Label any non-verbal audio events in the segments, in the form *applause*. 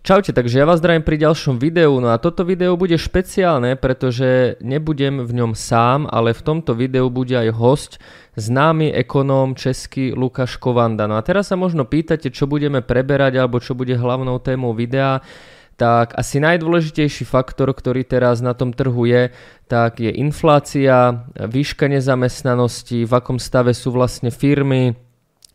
Čaute, takže ja vás zdravím pri ďalšom videu, no a toto video bude špeciálne, pretože nebudem v ňom sám, ale v tomto videu bude aj host, známy ekonóm český Lukáš Kovanda. No a teraz sa možno pýtate, čo budeme preberať, alebo čo bude hlavnou témou videa tak asi najdôležitejší faktor, ktorý teraz na tom trhu je, tak je inflácia, výška nezamestnanosti, v akom stave sú vlastne firmy,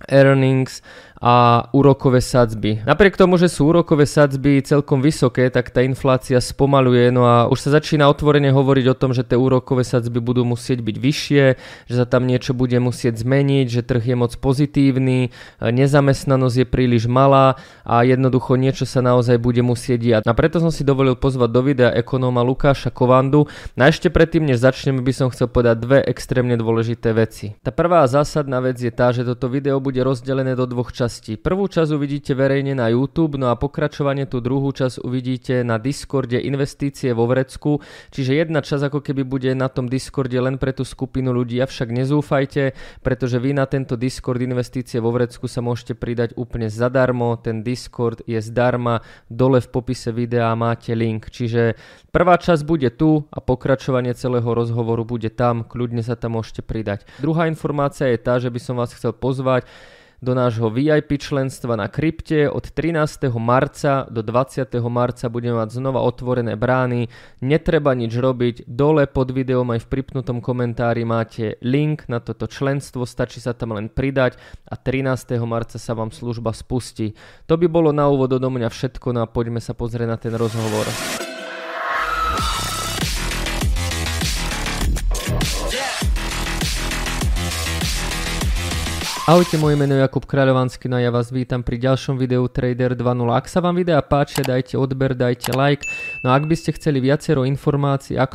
earnings a úrokové sadzby. Napriek tomu, že sú úrokové sadzby celkom vysoké, tak tá inflácia spomaluje, no a už sa začína otvorene hovoriť o tom, že tie úrokové sadzby budú musieť byť vyššie, že sa tam niečo bude musieť zmeniť, že trh je moc pozitívny, nezamestnanosť je príliš malá a jednoducho niečo sa naozaj bude musieť diať. A preto som si dovolil pozvať do videa ekonóma Lukáša Kovandu. No a ešte predtým, než začneme, by som chcel povedať dve extrémne dôležité veci. Tá prvá zásadná vec je tá, že toto video bude rozdelené do dvoch častí časti. Prvú časť uvidíte verejne na YouTube, no a pokračovanie tú druhú časť uvidíte na Discorde Investície vo Vrecku, čiže jedna časť ako keby bude na tom Discorde len pre tú skupinu ľudí, avšak nezúfajte, pretože vy na tento Discord Investície vo Vrecku sa môžete pridať úplne zadarmo, ten Discord je zdarma, dole v popise videa máte link, čiže prvá časť bude tu a pokračovanie celého rozhovoru bude tam, kľudne sa tam môžete pridať. Druhá informácia je tá, že by som vás chcel pozvať do nášho VIP členstva na krypte. Od 13. marca do 20. marca budeme mať znova otvorené brány. Netreba nič robiť. Dole pod videom aj v pripnutom komentári máte link na toto členstvo. Stačí sa tam len pridať a 13. marca sa vám služba spustí. To by bolo na úvod do mňa všetko no a poďme sa pozrieť na ten rozhovor. Ahojte, moje meno je Jakub Kráľovanský, no ja vás vítam pri ďalšom videu Trader 2.0. Ak sa vám videa páčia, dajte odber, dajte like. No a ak by ste chceli viacero informácií, a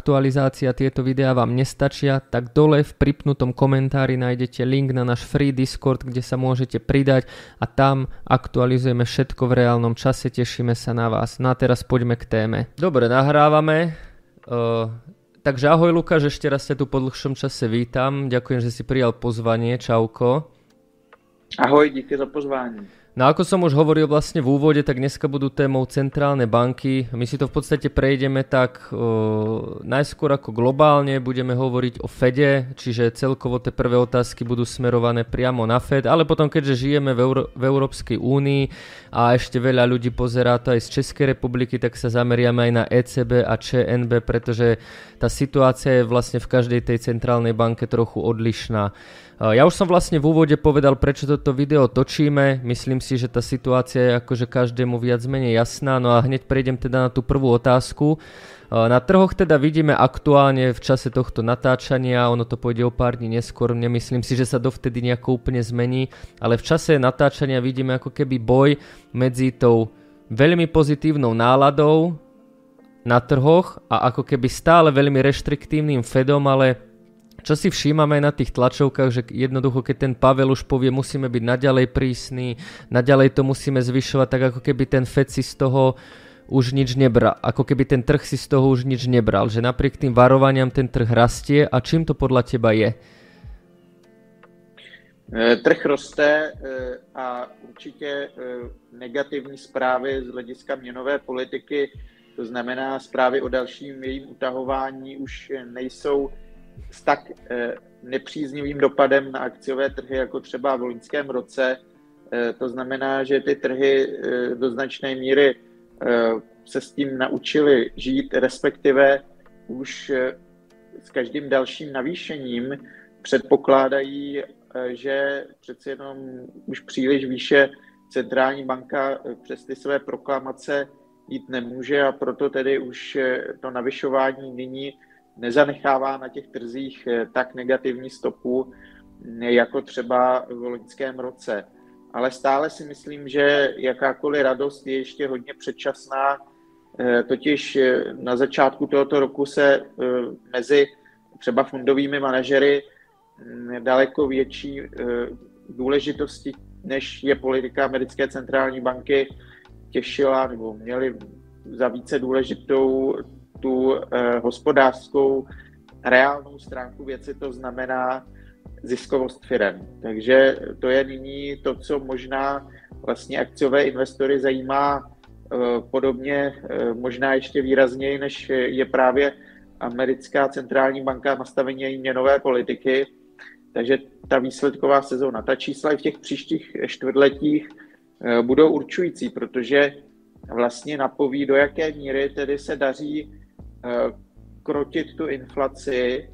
tieto videá vám nestačia, tak dole v pripnutom komentári nájdete link na náš free Discord, kde sa môžete pridať a tam aktualizujeme všetko v reálnom čase, tešíme sa na vás. No a teraz poďme k téme. Dobre, nahrávame. Uh, takže ahoj Lukáš, ešte raz ťa tu po dlhšom čase vítam. Ďakujem, že si prijal pozvanie. Čauko. Ahoj, díky za pozvání. No ako som už hovoril vlastne v úvode, tak dneska budú témou centrálne banky. My si to v podstate prejdeme tak uh, najskôr ako globálne, budeme hovoriť o Fede, čiže celkovo tie prvé otázky budú smerované priamo na Fed, ale potom keďže žijeme v, Euró- v Európskej únii a ešte veľa ľudí pozerá to aj z Českej republiky, tak sa zameriame aj na ECB a ČNB, pretože tá situácia je vlastne v každej tej centrálnej banke trochu odlišná. Ja už som vlastne v úvode povedal, prečo toto video točíme. Myslím si, že tá situácia je akože každému viac menej jasná. No a hneď prejdem teda na tú prvú otázku. Eh, na trhoch teda vidíme aktuálne v čase tohto natáčania, ono to pôjde o pár dní neskôr, nemyslím si, že sa dovtedy nejako úplne zmení, ale v čase natáčania vidíme ako keby boj medzi tou veľmi pozitívnou náladou na trhoch a ako keby stále veľmi reštriktívnym Fedom, ale čo si všímame na tých tlačovkách, že jednoducho keď ten Pavel už povie, musíme byť naďalej prísni, naďalej to musíme zvyšovať, tak ako keby ten Fed si z toho už nič nebral, ako keby ten trh si z toho už nič nebral, že napriek tým varovaniam ten trh rastie a čím to podľa teba je? E, trh roste e, a určitě e, negativní zprávy z hlediska měnové politiky, to znamená zprávy o dalším jejím utahování už nejsou s tak eh, nepříznivým dopadem na akciové trhy, jako třeba v loňském roce. Eh, to znamená, že ty trhy eh, do značné míry se s tím naučili žít, respektive už s každým dalším navýšením předpokládají, že přeci jenom už příliš výše centrální banka přes ty své proklamace jít nemůže a proto tedy už to navyšování nyní nezanechává na těch trzích eh, tak negativní stopu, jako třeba v loňském roce. Ale stále si myslím, že jakákoliv radost je ještě hodně předčasná, eh, totiž eh, na začátku tohoto roku se mezi třeba fundovými manažery mm, daleko větší důležitosti, než je politika americké centrální banky, těšila nebo měli za více důležitou tu eh, hospodářskou reálnou stránku věci, to znamená ziskovost firem. Takže to je nyní to, co možná vlastně akciové investory zajímá podobně, možná ještě výrazněji, než je právě americká centrální banka nastavení její měnové politiky. Takže ta výsledková sezóna, ta čísla i v těch příštích čtvrtletích budou určující, protože vlastně napoví, do jaké míry tedy se daří krotit tu inflaci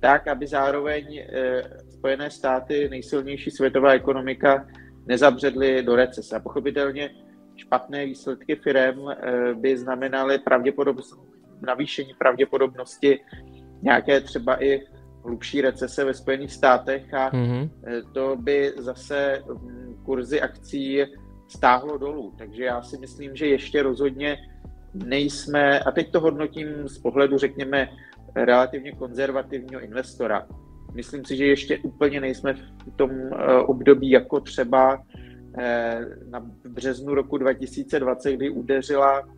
tak, aby zároveň eh, Spojené státy, nejsilnější světová ekonomika, nezabředly do recese. A pochopitelně špatné výsledky firm eh, by znamenaly pravděpodobnost, navýšení pravděpodobnosti nějaké třeba i hlubší recese ve Spojených státech a mm-hmm. to by zase hm, kurzy akcí stáhlo dolů. Takže já si myslím, že ještě rozhodně nejsme, a teď to hodnotím z pohledu, řekněme, relativně konzervativního investora. Myslím si, že ještě úplně nejsme v tom eh, období jako třeba eh, na březnu roku 2020, kdy udeřila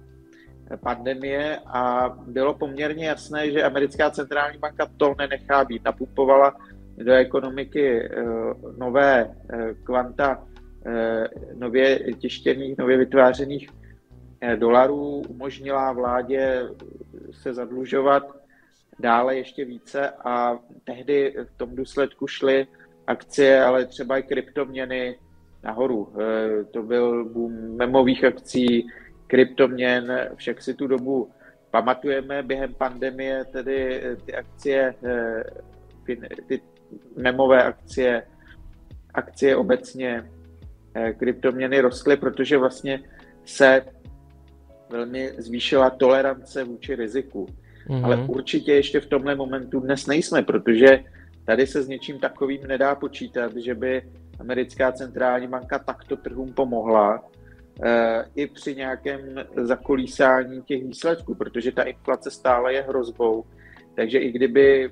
pandemie a bylo poměrně jasné, že americká centrální banka to nenechá být. Napupovala do ekonomiky eh, nové kvanta nově tištěných, nově vytvářených dolarů, umožnila vládě se zadlužovat dále ještě více a tehdy v tom důsledku šly akcie, ale třeba i kryptoměny nahoru. Eh, to byl boom memových akcí, kryptoměn, však si tu dobu pamatujeme během pandemie, tedy eh, ty akcie, eh, ty memové akcie, akcie obecně, kryptoměny rostly, protože vlastně se velmi zvýšila tolerance vůči riziku. Mm-hmm. Ale určitě ještě v tomhle momentu dnes nejsme, protože tady se s něčím takovým nedá počítat, že by americká centrální banka takto trhům pomohla e, i při nějakém zakolísání těch výsledků, protože ta inflace stále je hrozbou. Takže i kdyby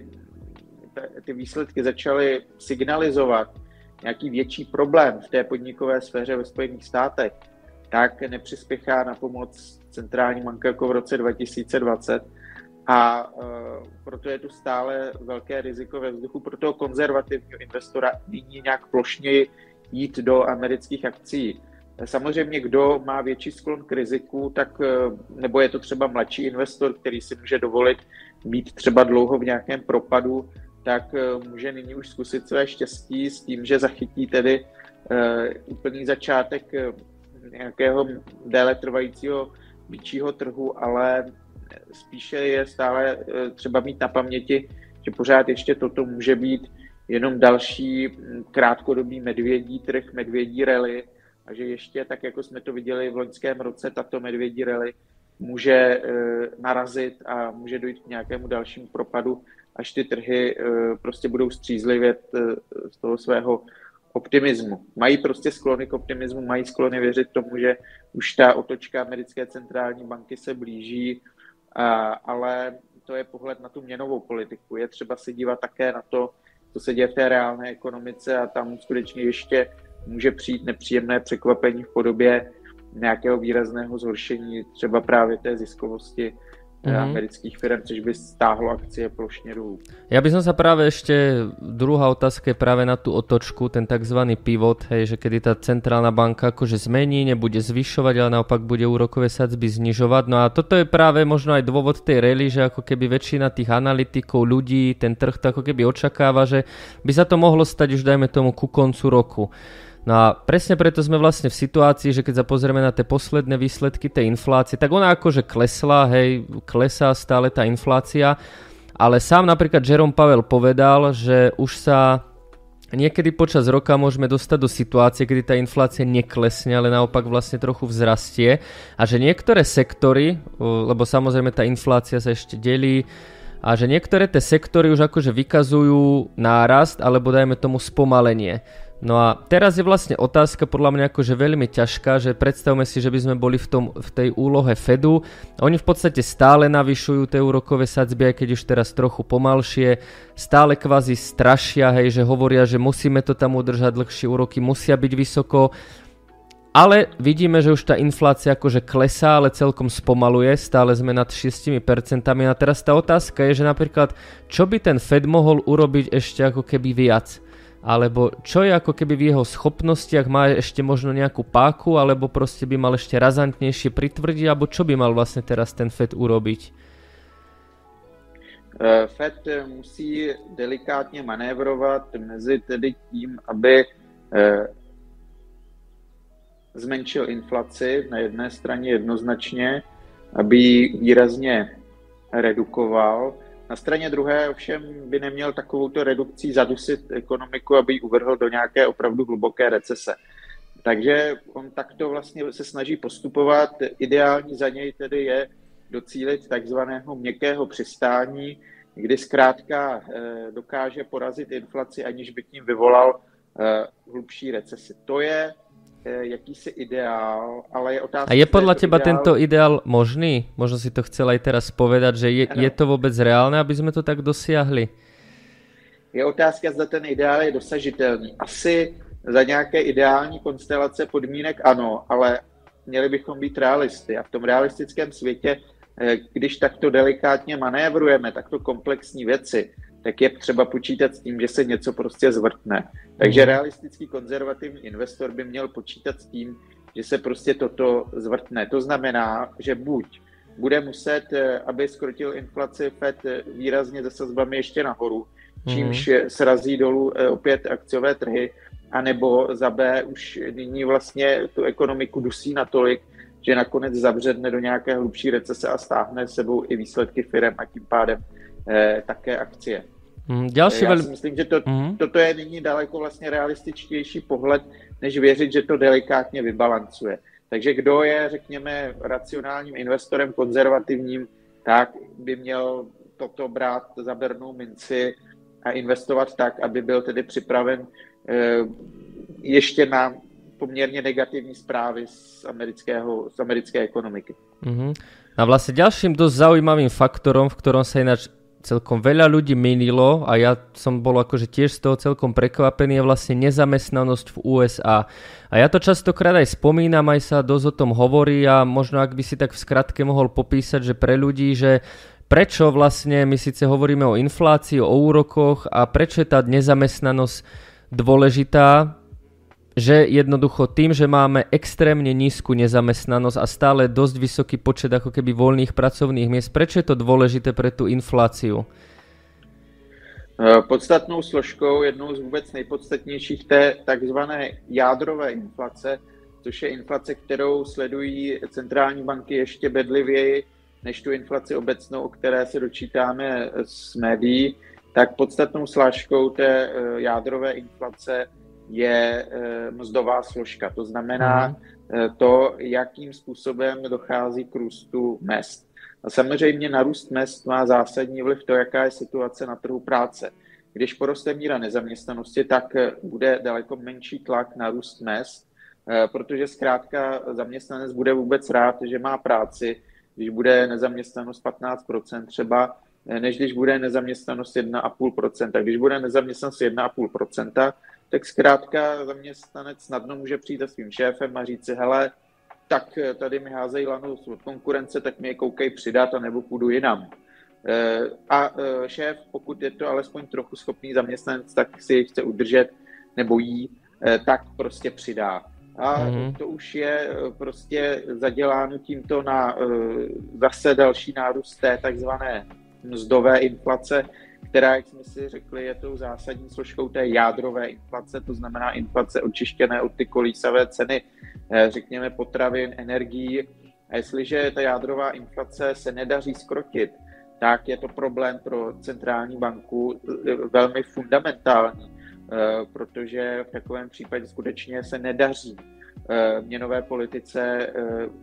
ty výsledky začaly signalizovat nějaký větší problém v té podnikové sféře ve Spojených státech, tak nepřispěchá na pomoc centrální banka jako v roce 2020 a uh, proto je tu stále velké riziko ve vzduchu pro toho konzervativního investora nyní nějak plošně jít do amerických akcí. Samozřejmě, kdo má větší sklon k riziku, tak, uh, nebo je to třeba mladší investor, který si může dovolit být třeba dlouho v nějakém propadu, tak uh, může nyní už zkusit své štěstí s tím, že zachytí tedy úplný začátek nějakého déle trvajícího většího trhu, ale spíše je stále eh, třeba mít na paměti, že pořád ještě toto může být jenom další krátkodobý medvědí trh, medvědí rally. A že ještě tak, jako jsme to viděli v loňském roce, tato medvědí rally může eh, narazit a může dojít k nějakému dalšímu propadu, až ty trhy eh, prostě budou střízlivět z toho svého optimismu. Mají prostě sklony k optimismu, mají sklony věřit tomu, že už ta otočka americké centrální banky se blíží, ale to je pohled na tu měnovou politiku. Je třeba se dívat také na to, co se děje v té reálné ekonomice a tam skutečně ještě může přijít nepříjemné překvapení v podobě nějakého výrazného zhoršení třeba právě té ziskovosti mm-hmm. amerických firm, což by stáhlo akcie plošně dolů. Ja by som sa práve ešte, druhá otázka je práve na tú otočku, ten tzv. pivot, hej, že kedy tá centrálna banka akože zmení, nebude zvyšovať, ale naopak bude úrokové sadzby znižovať. No a toto je práve možno aj dôvod tej rally, že ako keby väčšina tých analytikov, ľudí, ten trh to ako keby očakáva, že by sa to mohlo stať už dajme tomu ku koncu roku. No a presne preto sme vlastne v situácii, že keď sa pozrieme na tie posledné výsledky tej inflácie, tak ona akože klesla, hej, klesá stále tá inflácia, ale sám napríklad Jerome Powell povedal, že už sa niekedy počas roka môžeme dostať do situácie, kedy tá inflácia neklesne, ale naopak vlastne trochu vzrastie a že niektoré sektory, lebo samozrejme tá inflácia sa ešte delí, a že niektoré tie sektory už akože vykazujú nárast, alebo dajme tomu spomalenie. No a teraz je vlastne otázka podľa mňa akože veľmi ťažká, že predstavme si, že by sme boli v, tom, v tej úlohe Fedu. Oni v podstate stále navyšujú tie úrokové sadzby, aj keď už teraz trochu pomalšie. Stále kvázi strašia, hej, že hovoria, že musíme to tam udržať dlhšie úroky, musia byť vysoko. Ale vidíme, že už tá inflácia akože klesá, ale celkom spomaluje, stále sme nad 6%. A teraz tá otázka je, že napríklad, čo by ten Fed mohol urobiť ešte ako keby viac? Alebo čo je ako keby v jeho schopnostiach, má ešte možno nejakú páku, alebo proste by mal ešte razantnejšie pritvrdiť, alebo čo by mal vlastne teraz ten FED urobiť? Eh, FED musí delikátně manévrovat mezi tedy tím, aby eh, zmenšil inflaci na jedné straně jednoznačně, aby ji výrazně redukoval. Na straně druhé ovšem by neměl takovouto redukcí zadusit ekonomiku, aby ji uvrhl do nějaké opravdu hluboké recese. Takže on takto vlastně se snaží postupovat. Ideální za něj tedy je docílit takzvaného měkkého přistání, kdy zkrátka eh, dokáže porazit inflaci, aniž by tím vyvolal eh, hlubší recesi. To je jakýsi ideál, ale je otázka... A je podľa teba ideál... tento ideál možný? Možno si to chcel aj teraz povedať, že je, je to vůbec reálné, aby jsme to tak dosiahli? Je otázka, zda ten ideál je dosažitelný. Asi za nějaké ideální konstelace podmínek ano, ale měli bychom být realisty. A v tom realistickém světě Eh, když takto delikátně manévrujeme, takto komplexní věci, tak je třeba počítat s tím, že se něco prostě zvrtne. Takže mhm. realistický konzervativní investor by měl počítat s tím, že se prostě toto zvrtne. To znamená, že buď bude muset, eh, aby skrotil inflaci FED eh, výrazně se sazbami ještě nahoru, čímž mm. srazí dolů opět akciové trhy, anebo za B už nyní vlastně tu ekonomiku dusí natolik, že nakonec zabředne do nějaké hlubší recese a stáhne sebou i výsledky firm a tím pádem eh, také akcie. Mm, další Já si myslím, že to, mm. toto je nyní daleko vlastně realističtější pohled, než věřit, že to delikátně vybalancuje. Takže kdo je, řekněme, racionálním investorem, konzervativním, tak by měl toto brát za bernou minci a investovat tak, aby byl tedy připraven eh, ještě na poměrně negativní zprávy z, amerického, z americké ekonomiky. Uh-huh. A vlastne ďalším dosť zaujímavým faktorom, v ktorom sa ináč celkom veľa ľudí minilo a ja som bol akože tiež z toho celkom prekvapený je vlastne nezamestnanosť v USA. A ja to častokrát aj spomínam, aj sa dosť o tom hovorí a možno ak by si tak v skratke mohol popísať, že pre ľudí, že prečo vlastne my síce hovoríme o inflácii, o úrokoch a prečo je tá nezamestnanosť dôležitá že jednoducho tým, že máme extrémne nízku nezamestnanosť a stále dosť vysoký počet ako keby voľných pracovných miest, prečo je to dôležité pre tú infláciu? E, podstatnou složkou, jednou z vůbec nejpodstatnějších té takzvané jádrové inflace, což je inflace, kterou sledují centrální banky ještě bedlivěji než tu inflaci obecnou, o které se dočítáme z médií, tak podstatnou složkou té e, jádrové inflace je eh, mzdová složka. To znamená mhm. eh, to, jakým způsobem dochází k růstu mest. A samozřejmě narůst mest má zásadní vliv to, jaká je situace na trhu práce. Když poroste míra nezaměstnanosti, tak eh, bude daleko menší tlak na růst mest, protože zkrátka zaměstnanec bude vůbec rád, že má práci, když bude nezaměstnanost 15% třeba, než když bude nezaměstnanost 1,5%. Když bude nezaměstnanost 1,5%, tak zkrátka zaměstnanec snadno může přijít za svým šéfem a říct si, hele, tak tady mi házejí lanu od konkurence, tak mi je koukej přidat a nebo půjdu jinam. Eh, a eh, šéf, pokud je to alespoň trochu schopný zaměstnanec, tak si ji chce udržet nebo jí, eh, tak prostě přidá. A mm-hmm. to už je prostě zaděláno tímto na zase další nárůst té takzvané mzdové inflace, která, jak jsme si řekli, je tou zásadní složkou té jádrové inflace, to znamená inflace očištěné od ty kolísavé ceny, eh, řekněme, potravin, energií. A jestliže ta jádrová inflace se nedaří skrotit, tak je to problém pro centrální banku eh, velmi fundamentální, eh, protože v takovém případě skutečně se nedaří měnové politice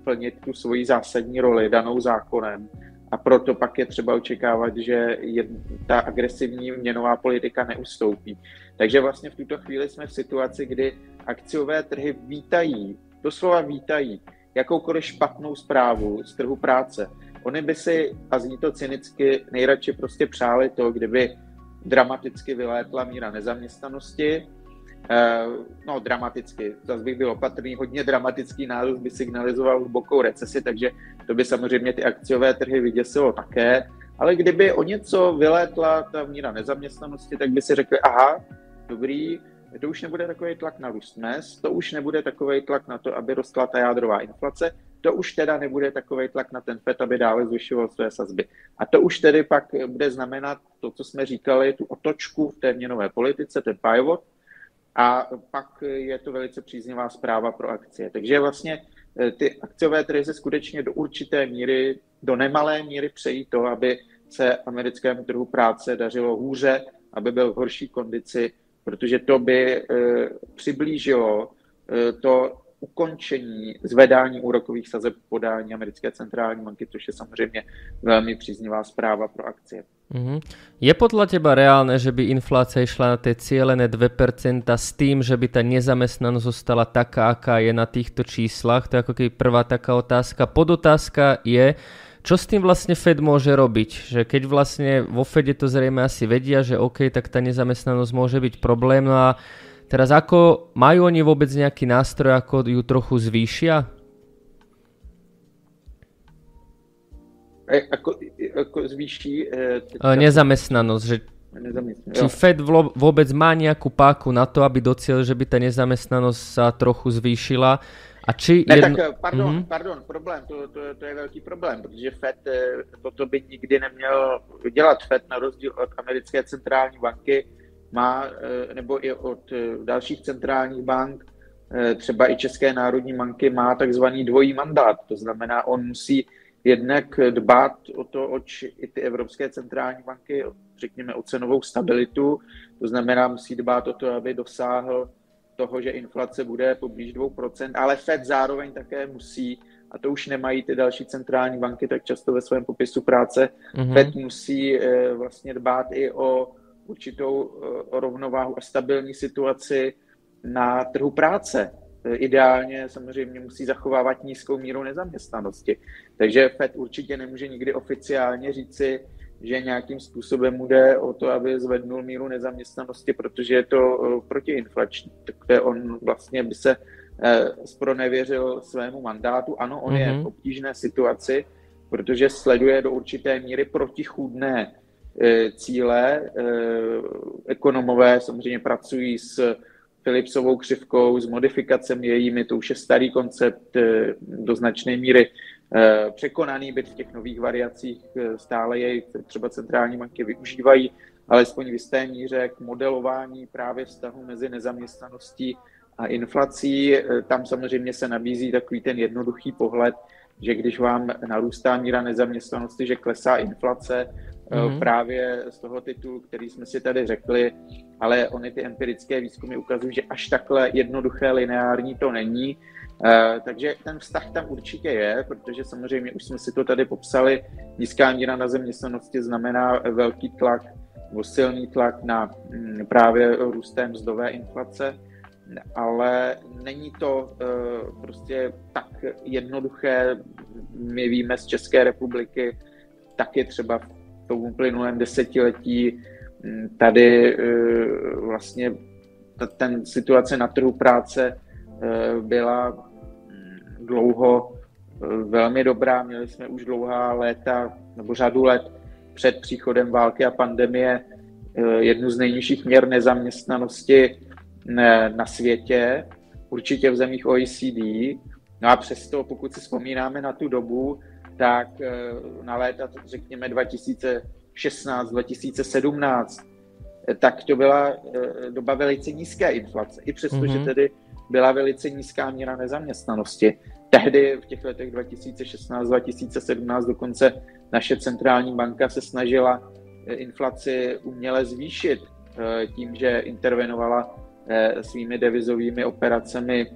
plnit tu svoji zásadní roli danou zákonem a proto pak je třeba očekávat, že je, ta agresivní měnová politika neustoupí. Takže vlastně v tuto chvíli jsme v situaci, kdy akciové trhy vítají, doslova vítají, jakoukoliv špatnou zprávu z trhu práce. Oni by si, a zní to cynicky, nejradši prostě přáli to, kdyby dramaticky vylétla míra nezaměstnanosti, no dramaticky, zase bych byl opatrný, hodně dramatický nárůst by signalizoval hlubokou recesi, takže to by samozřejmě ty akciové trhy vyděsilo také, ale kdyby o něco vylétla ta míra nezaměstnanosti, tak by si řekli, aha, dobrý, to už nebude takový tlak na růst mest, to už nebude takový tlak na to, aby rostla ta jádrová inflace, to už teda nebude takový tlak na ten FED, aby dále zvyšoval své sazby. A to už tedy pak bude znamenat to, co jsme říkali, tu otočku v té měnové politice, ten pivot, a pak je to velice příznivá zpráva pro akcie. Takže vlastně eh, ty akciové trhy se skutečně do určité míry, do nemalé míry přejí to, aby se americkému trhu práce dařilo hůře, aby byl v horší kondici, protože to by e, přiblížilo e, to ukončení zvedání úrokových sazeb podání americké centrální banky, což je samozřejmě velmi příznivá zpráva pro akcie. Mm-hmm. Je podľa teba reálne, že by inflácia išla na tie cielené 2% s tým, že by ta nezamestnanosť zostala taká, aká je na týchto číslach? To je ako keby prvá taká otázka. Podotázka je, čo s tým vlastne Fed môže robiť? Že keď vlastne vo Fede to zrejme asi vedia, že OK, tak tá nezamestnanosť môže byť problém. No a teraz ako majú oni vôbec nejaký nástroj, ako ju trochu zvýšia? E, ako, ako zvýší... E, nezamestnanosť, že Či Fed vôbec má nejakú páku na to, aby dociel, že by ta nezamestnanosť sa trochu zvýšila? A či ne, jedno... tak e, pardon, mm-hmm. pardon, problém, to, to, to je velký problém, protože Fed toto by nikdy neměl dělat. Fed na rozdíl od americké centrální banky má, nebo i od dalších centrálních bank, třeba i České národní banky má takzvaný dvojí mandát. To znamená, on musí jednak dbát o to, oč i ty evropské centrální banky, řekněme o cenovou stabilitu, to znamená, musí dbát o to, aby dosáhl toho, že inflace bude poblíž 2%, ale Fed zároveň také musí, a to už nemají ty další centrální banky tak často ve svém popisu práce, mm-hmm. Fed musí vlastně dbát i o určitou e, rovnováhu a stabilní situaci na trhu práce. Eh, ideálně samozřejmě musí zachovávat nízkou míru nezaměstnanosti. Takže FED určitě nemůže nikdy oficiálně říci, že nějakým způsobem mu jde o to, aby zvednul míru nezaměstnanosti, protože je to eh, protiinflační. Takže on vlastně by se eh, spronevěřil svému mandátu. Ano, on mm-hmm. je v mhm. obtížné situaci, protože sleduje do určité míry protichůdné cíle. Ekonomové samozřejmě pracují s Philipsovou křivkou, s modifikacemi jejími, to už je starý koncept, eh, do značné míry eh, překonaný, byt v těch nových variacích eh, stále jej třeba centrální banky využívají, alespoň v jisté míře k modelování právě vztahu mezi nezaměstnaností a inflací. Tam samozřejmě se nabízí takový ten jednoduchý pohled, že když vám narůstá míra nezaměstnanosti, že klesá inflace, mm-hmm. právě z toho titulu, který jsme si tady řekli, ale ony ty empirické výzkumy ukazují, že až takhle jednoduché lineární to není. Uh, takže ten vztah tam určitě je, protože samozřejmě už jsme si to tady popsali, nízká míra na zaměstnanosti znamená velký tlak nebo silný tlak na mm, právě růstem mzdové inflace, ale není to uh, prostě tak jednoduché. My víme z České republiky, taky třeba v tom uplynulém desetiletí mm, tady e, vlastně ten situace na trhu práce e, byla mm, dlouho e, velmi dobrá. Měli jsme už dlouhá léta nebo řadu let před příchodem války a pandemie jednu z nejnižších měr nezaměstnanosti na světě, určitě v zemích OECD. No a přesto, pokud si vzpomínáme na tu dobu, tak eh, na léta, řekněme 2016, 2017, eh, tak to byla eh, doba velice nízké inflace. I přesto, mm-hmm. že mhm. tedy byla velice nízká míra nezaměstnanosti. Tehdy v těch letech 2016-2017 dokonce naše centrální banka se snažila inflaci uměle zvýšit tím, že intervenovala svými devizovými operacemi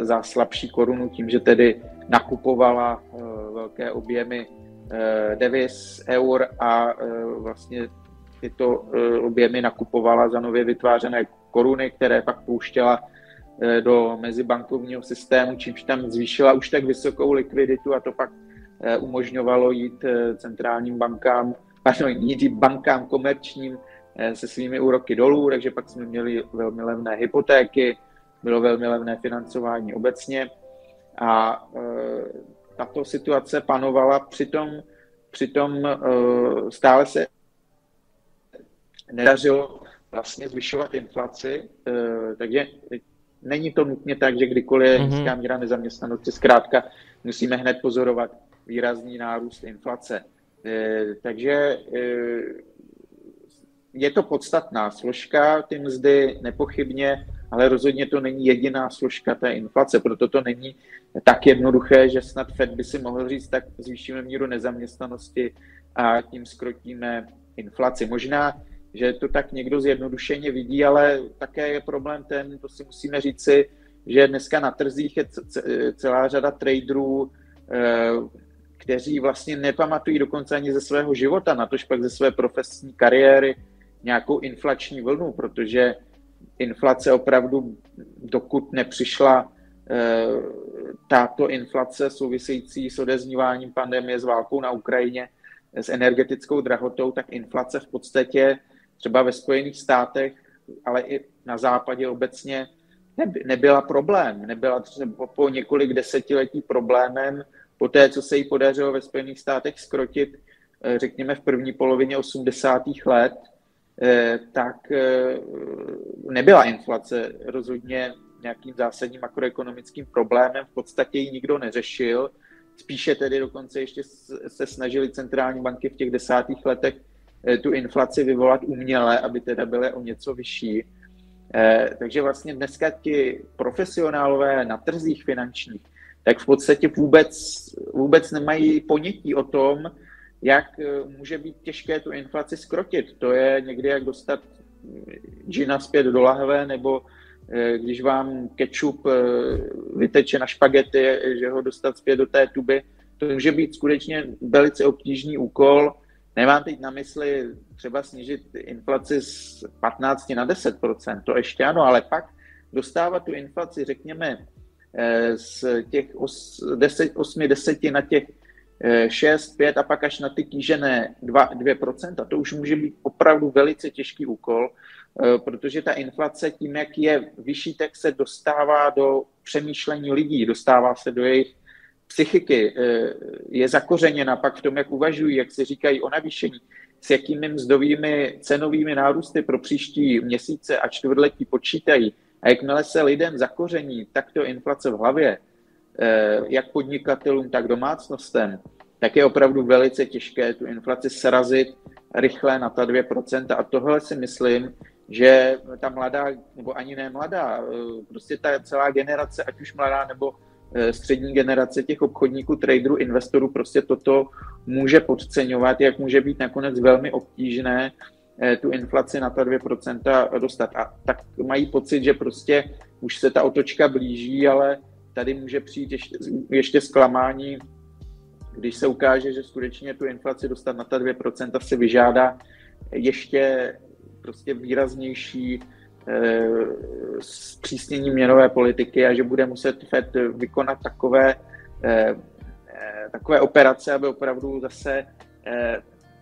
za slabší korunu, tím, že tedy nakupovala velké objemy eh, devis, eur a eh, vlastně tyto eh, objemy nakupovala za nově vytvářené koruny, které pak pouštěla do mezibankovního systému, čímž tam zvýšila už tak vysokou likviditu a to pak umožňovalo jít centrálním bankám, *laughs* pardon, jít bankám komerčním se svými úroky dolů, takže pak jsme měli velmi levné hypotéky, bylo velmi levné financování obecně a tato situace panovala, přitom, přitom uh, stále se nedařilo vlastně zvyšovat inflaci, takže není to nutně tak, že kdykoliv je mhm. nízká míra nezaměstnanosti, zkrátka musíme hned pozorovat výrazný nárůst inflace. Takže je to podstatná složka, ty mzdy nepochybně, ale rozhodně to není jediná složka té inflace, proto to není tak jednoduché, že snad Fed by si mohl říct, tak zvýšíme míru nezaměstnanosti a tím skrotíme inflaci. Možná, že to tak někdo zjednodušeně vidí, ale také je problém ten, to si musíme říci, že dneska na trzích je celá řada traderů, eh, kteří vlastně nepamatují dokonce ani ze svého života, na tož pak ze své profesní kariéry, nějakou inflační vlnu, protože inflace opravdu, dokud nepřišla e, táto inflace související s odezníváním pandemie, s válkou na Ukrajině, s energetickou drahotou, tak inflace v podstatě třeba ve Spojených státech, ale i na západě obecně nebyla problém. Nebyla třeba po několik desetiletí problémem, po té, co se jí podařilo ve Spojených státech skrotit, eh, řekněme, v první polovině 80. let, Eh, tak eh, nebyla inflace rozhodně nějakým zásadním makroekonomickým problémem, v podstatě ji nikdo neřešil, spíše tedy dokonce ještě se snažili centrální banky v těch desátých letech eh, tu inflaci vyvolat uměle, aby teda byly o něco vyšší. Takže vlastně dneska ti profesionálové na trzích finančních, tak v podstatě vůbec, vůbec nemají ponětí o tom, jak eh, může být těžké tu inflaci skrotit. To je někdy jak dostat džina zpět do lahve, nebo eh, když vám eh, vyteče na špagety, že ho dostat zpět do té tuby, to může být skutečně velice obtížný úkol. Nemám teď na mysli třeba snížit inflaci z 15 na 10% to ještě ano, ale pak dostávat tu inflaci, řekněme, z těch 8-10 na těch 6, 5 a pak až na ty kýžené 2, 2%, to už může být opravdu velice těžký úkol, eh, protože ta inflace tím, jak je vyšší, tak se dostává do přemýšlení lidí, dostává se do jejich psychiky, eh, je zakořeněna pak v tom, jak uvažují, jak si říkají o navýšení, s jakými mzdovými cenovými nárůsty pro příští měsíce a čtvrtletí počítají. A jakmile se lidem zakoření takto inflace v hlavě, Eh, jak podnikatelům, tak domácnostem, tak je opravdu velice těžké tu inflaci srazit rychle na ta 2%. A tohle si myslím, že ta mladá, nebo ani ne mladá, eh, prostě ta celá generace, ať už mladá nebo eh, střední generace těch obchodníků, traderů, investorů, prostě toto může podceňovat, jak může být nakonec velmi obtížné tu inflaci na ta 2% dostat. A tak mají pocit, že prostě už se ta otočka blíží, ale tady může přijít ještě, ještě zklamání, když se ukáže, že skutečně tu inflaci dostat na ta 2% se vyžádá ještě prostě výraznější eh, zpřísnění měnové politiky a že bude muset Fed vykonat takové, eh, eh, takové operace, aby opravdu zase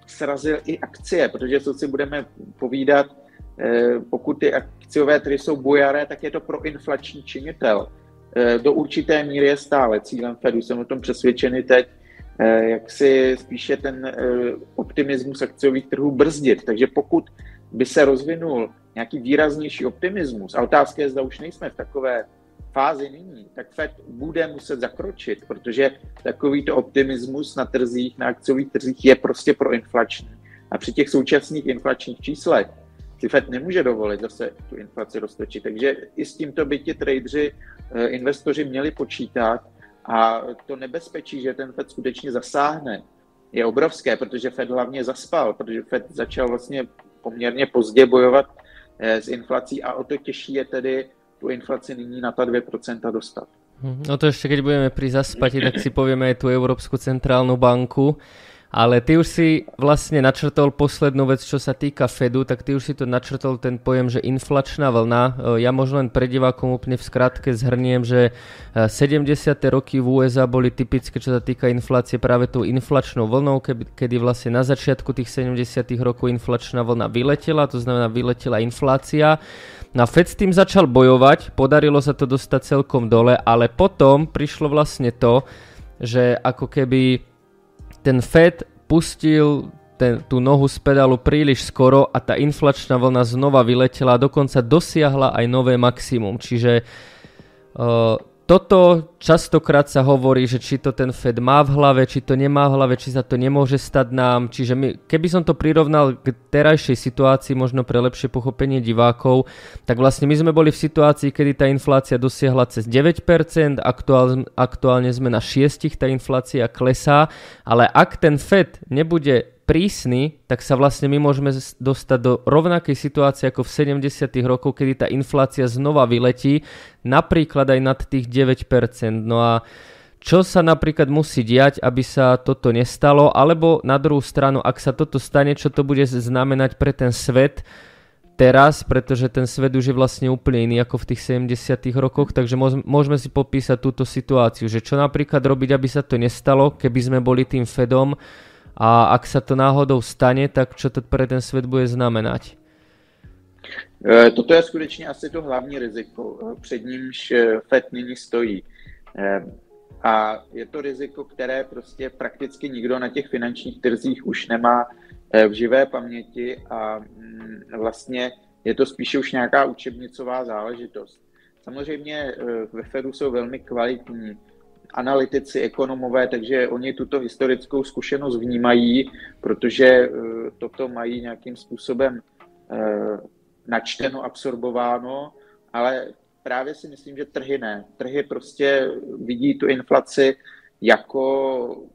srazil i akcie, protože co si budeme povídat, pokud ty akciové trhy jsou bujaré, tak je to proinflační činitel. Eh, do určité míry je stále cílem Fedu. Jsem o tom přesvědčený teď, eh, jak si spíše ten eh, optimismus akciových trhů brzdit. Takže pokud by se rozvinul nějaký výraznější optimismus, a otázka je, zda už nejsme v takové fázi nyní, tak Fed bude muset zakročit, protože takovýto optimismus na trzích, na akciových trzích je prostě proinflační. A při těch současných inflačních číslech si Fed nemůže dovolit zase tu inflaci roztočit. Takže i s tímto by ti tradeři, eh, investoři měli počítat a to nebezpečí, že ten Fed skutečně zasáhne, je obrovské, protože Fed hlavně zaspal, protože Fed začal vlastně poměrně pozdě bojovat eh, s inflací a o to těžší je tedy tu inflaci nyní na ta 2% dostat. Mhm. No to ještě, keď budeme pri zaspati, tak si povieme aj tú Európsku centrálnu banku. Ale ty už si vlastne načrtol poslednú vec, čo sa týka Fedu, tak ty už si to načrtol ten pojem, že inflačná vlna. E, ja možno len pre divákom úplne v skratke zhrniem, že 70. E, roky v USA boli typické, čo sa týka inflácie práve tou inflačnou vlnou, kedy vlastne na začiatku tých 70. rokov inflačná vlna vyletela, to znamená vyletela inflácia. Na Fed s tým začal bojovať, podarilo sa to dostať celkom dole, ale potom prišlo vlastne to, že ako keby ten Fed pustil ten, tú nohu z pedálu príliš skoro a tá inflačná vlna znova vyletela a dokonca dosiahla aj nové maximum. Čiže uh, toto častokrát sa hovorí, že či to ten Fed má v hlave, či to nemá v hlave, či sa to nemôže stať nám. Čiže my, keby som to prirovnal k terajšej situácii, možno pre lepšie pochopenie divákov, tak vlastne my sme boli v situácii, kedy tá inflácia dosiahla cez 9%, aktuál, aktuálne sme na 6%, tá inflácia klesá, ale ak ten Fed nebude prísny, tak sa vlastne my môžeme dostať do rovnakej situácie ako v 70. rokoch, kedy tá inflácia znova vyletí, napríklad aj nad tých 9%. No a čo sa napríklad musí diať, aby sa toto nestalo, alebo na druhú stranu, ak sa toto stane, čo to bude znamenať pre ten svet teraz, pretože ten svet už je vlastne úplne iný ako v tých 70. rokoch, takže môžeme si popísať túto situáciu, že čo napríklad robiť, aby sa to nestalo, keby sme boli tým Fedom, a ak sa to náhodou stane, tak čo to pre ten svet bude znamenať? E, toto je skutečně asi to hlavní riziko, e, před nímž e, FED nyní stojí. A je to riziko, které prostě prakticky nikdo na těch finančních trzích už nemá v živé paměti a mm, vlastně je to spíše už nějaká učebnicová záležitost. Samozřejmě ve Fedu jsou velmi kvalitní analytici, ekonomové, takže oni tuto historickou zkušenost vnímají, protože eh, toto mají nějakým způsobem eh, načteno, absorbováno, ale právě si myslím, že trhy ne. Trhy prostě vidí tu inflaci jako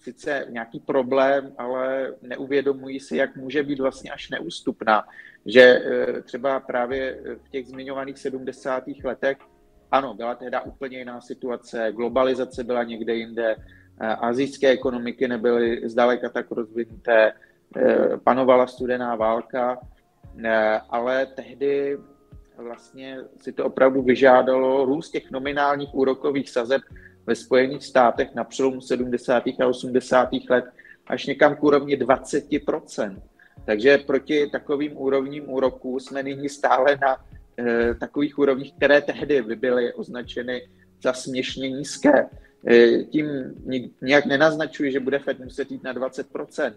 sice nějaký problém, ale neuvědomují si, jak může být vlastně až neústupná. Že eh, třeba právě v těch zmiňovaných 70. letech ano, byla tehda úplně jiná situace, globalizace byla někde jinde, eh, azijské ekonomiky nebyly zdaleka tak rozvinuté, eh, panovala studená válka, eh, ale tehdy vlastně si to opravdu vyžádalo růst těch nominálních úrokových sazeb ve Spojených státech na přelomu 70. a 80. let až někam k úrovni 20%. Takže proti takovým úrovním úroků jsme nyní stále na takových úrovních, které tehdy by byly označeny za směšně nízké. Eh, tím nějak nenaznačuji, že bude Fed muset jít na 20%.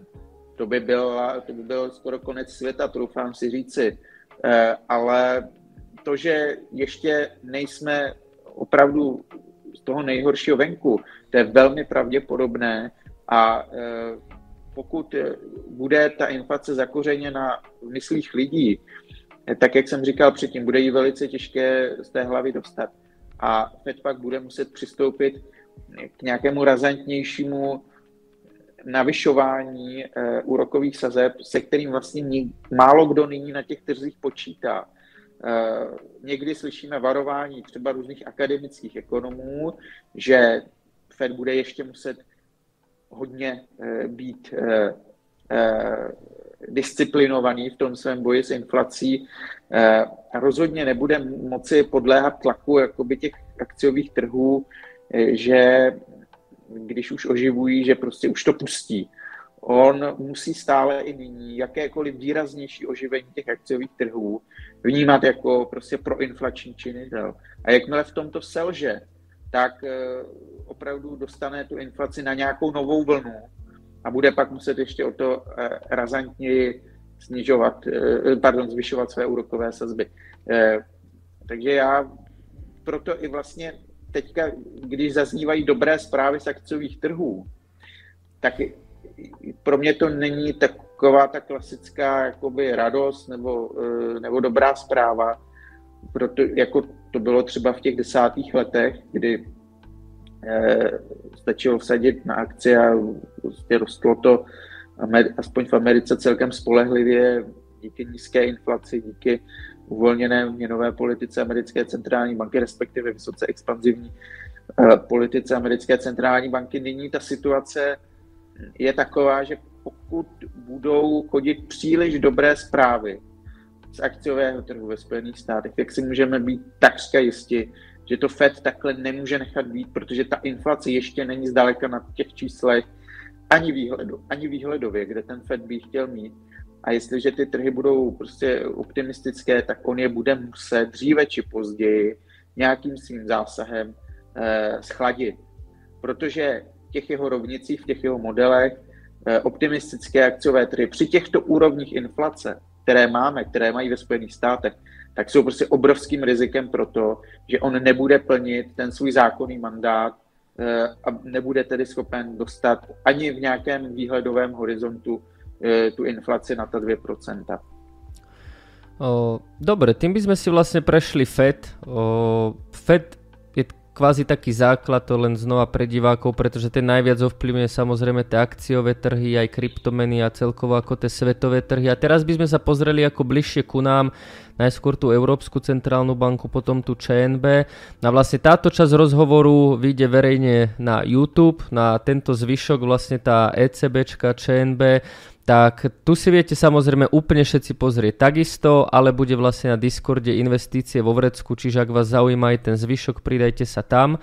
To by, byl, to by byl skoro konec světa, troufám si říci. Eh, ale to, že ještě nejsme opravdu z toho nejhoršího venku, to je velmi pravděpodobné a pokud bude ta inflace zakořeněna v myslích lidí, tak jak jsem říkal předtím, bude jí velice těžké z té hlavy dostat. A Fed pak bude muset přistoupit k nějakému razantnějšímu navyšování uh, úrokových sazeb, se kterým vlastně málo kdo nyní na těch trzích počítá. Uh, někdy slyšíme varování třeba různých akademických ekonomů, že Fed bude ještě muset hodně uh, být disciplinovaný v tom svém boji s inflací. Eh, rozhodně nebude moci podléhat tlaku jakoby těch akciových trhů, eh, že když už oživují, že prostě už to pustí. On musí stále i nyní jakékoliv výraznější oživení těch akciových trhů vnímat jako prostě proinflační činitel. A jakmile v tomto selže, tak eh, opravdu dostane tu inflaci na nějakou novou vlnu, a bude pak muset ještě o to eh, razantněji snižovat, eh, pardon, zvyšovat své úrokové sazby. Eh, takže já proto i vlastně teďka, když zaznívají dobré zprávy z akciových trhů, tak pro mě to není taková ta klasická jakoby radost nebo, nebo dobrá zpráva, proto, jako to bylo třeba v těch desátých letech, kdy stačilo vsadit na akcie a prostě rostlo to aspoň v Americe celkem spolehlivě díky nízké inflaci, díky uvolněné měnové politice americké centrální banky, respektive vysoce expanzivní eh, politice americké centrální banky. Nyní ta situace je taková, že pokud budou chodit příliš dobré zprávy z akciového trhu ve Spojených státech, tak si můžeme být takřka jisti, že to Fed takhle nemůže nechat být, protože ta inflace ještě není zdaleka na těch číslech ani, výhledu, ani výhledově, kde ten Fed by chtěl mít. A jestliže ty trhy budou prostě optimistické, tak on je bude muset dříve či později nějakým svým zásahem eh, schladit. Protože v těch jeho rovnicích, v těch jeho modelech eh, optimistické akciové trhy při těchto úrovních inflace, které máme, které mají ve Spojených státech, tak jsou prostě obrovským rizikem pro to, že on nebude plnit ten svůj zákonný mandát eh, a nebude tedy schopen dostat ani v nějakém výhledovém horizontu tu inflaci na ta 2%. O, dobre, tým by sme si vlastne prešli FED. FED kvázi taký základ, to len znova pre divákov, pretože ten najviac ovplyvňuje samozrejme tie akciové trhy, aj kryptomeny a celkovo ako tie svetové trhy. A teraz by sme sa pozreli ako bližšie ku nám, najskôr tú Európsku centrálnu banku, potom tu ČNB. A vlastne táto časť rozhovoru vyjde verejne na YouTube, na tento zvyšok vlastne tá ECBčka, ČNB tak tu si viete samozrejme úplne všetci pozrieť takisto, ale bude vlastne na Discorde investície vo Vrecku, čiže ak vás zaujíma aj ten zvyšok, pridajte sa tam.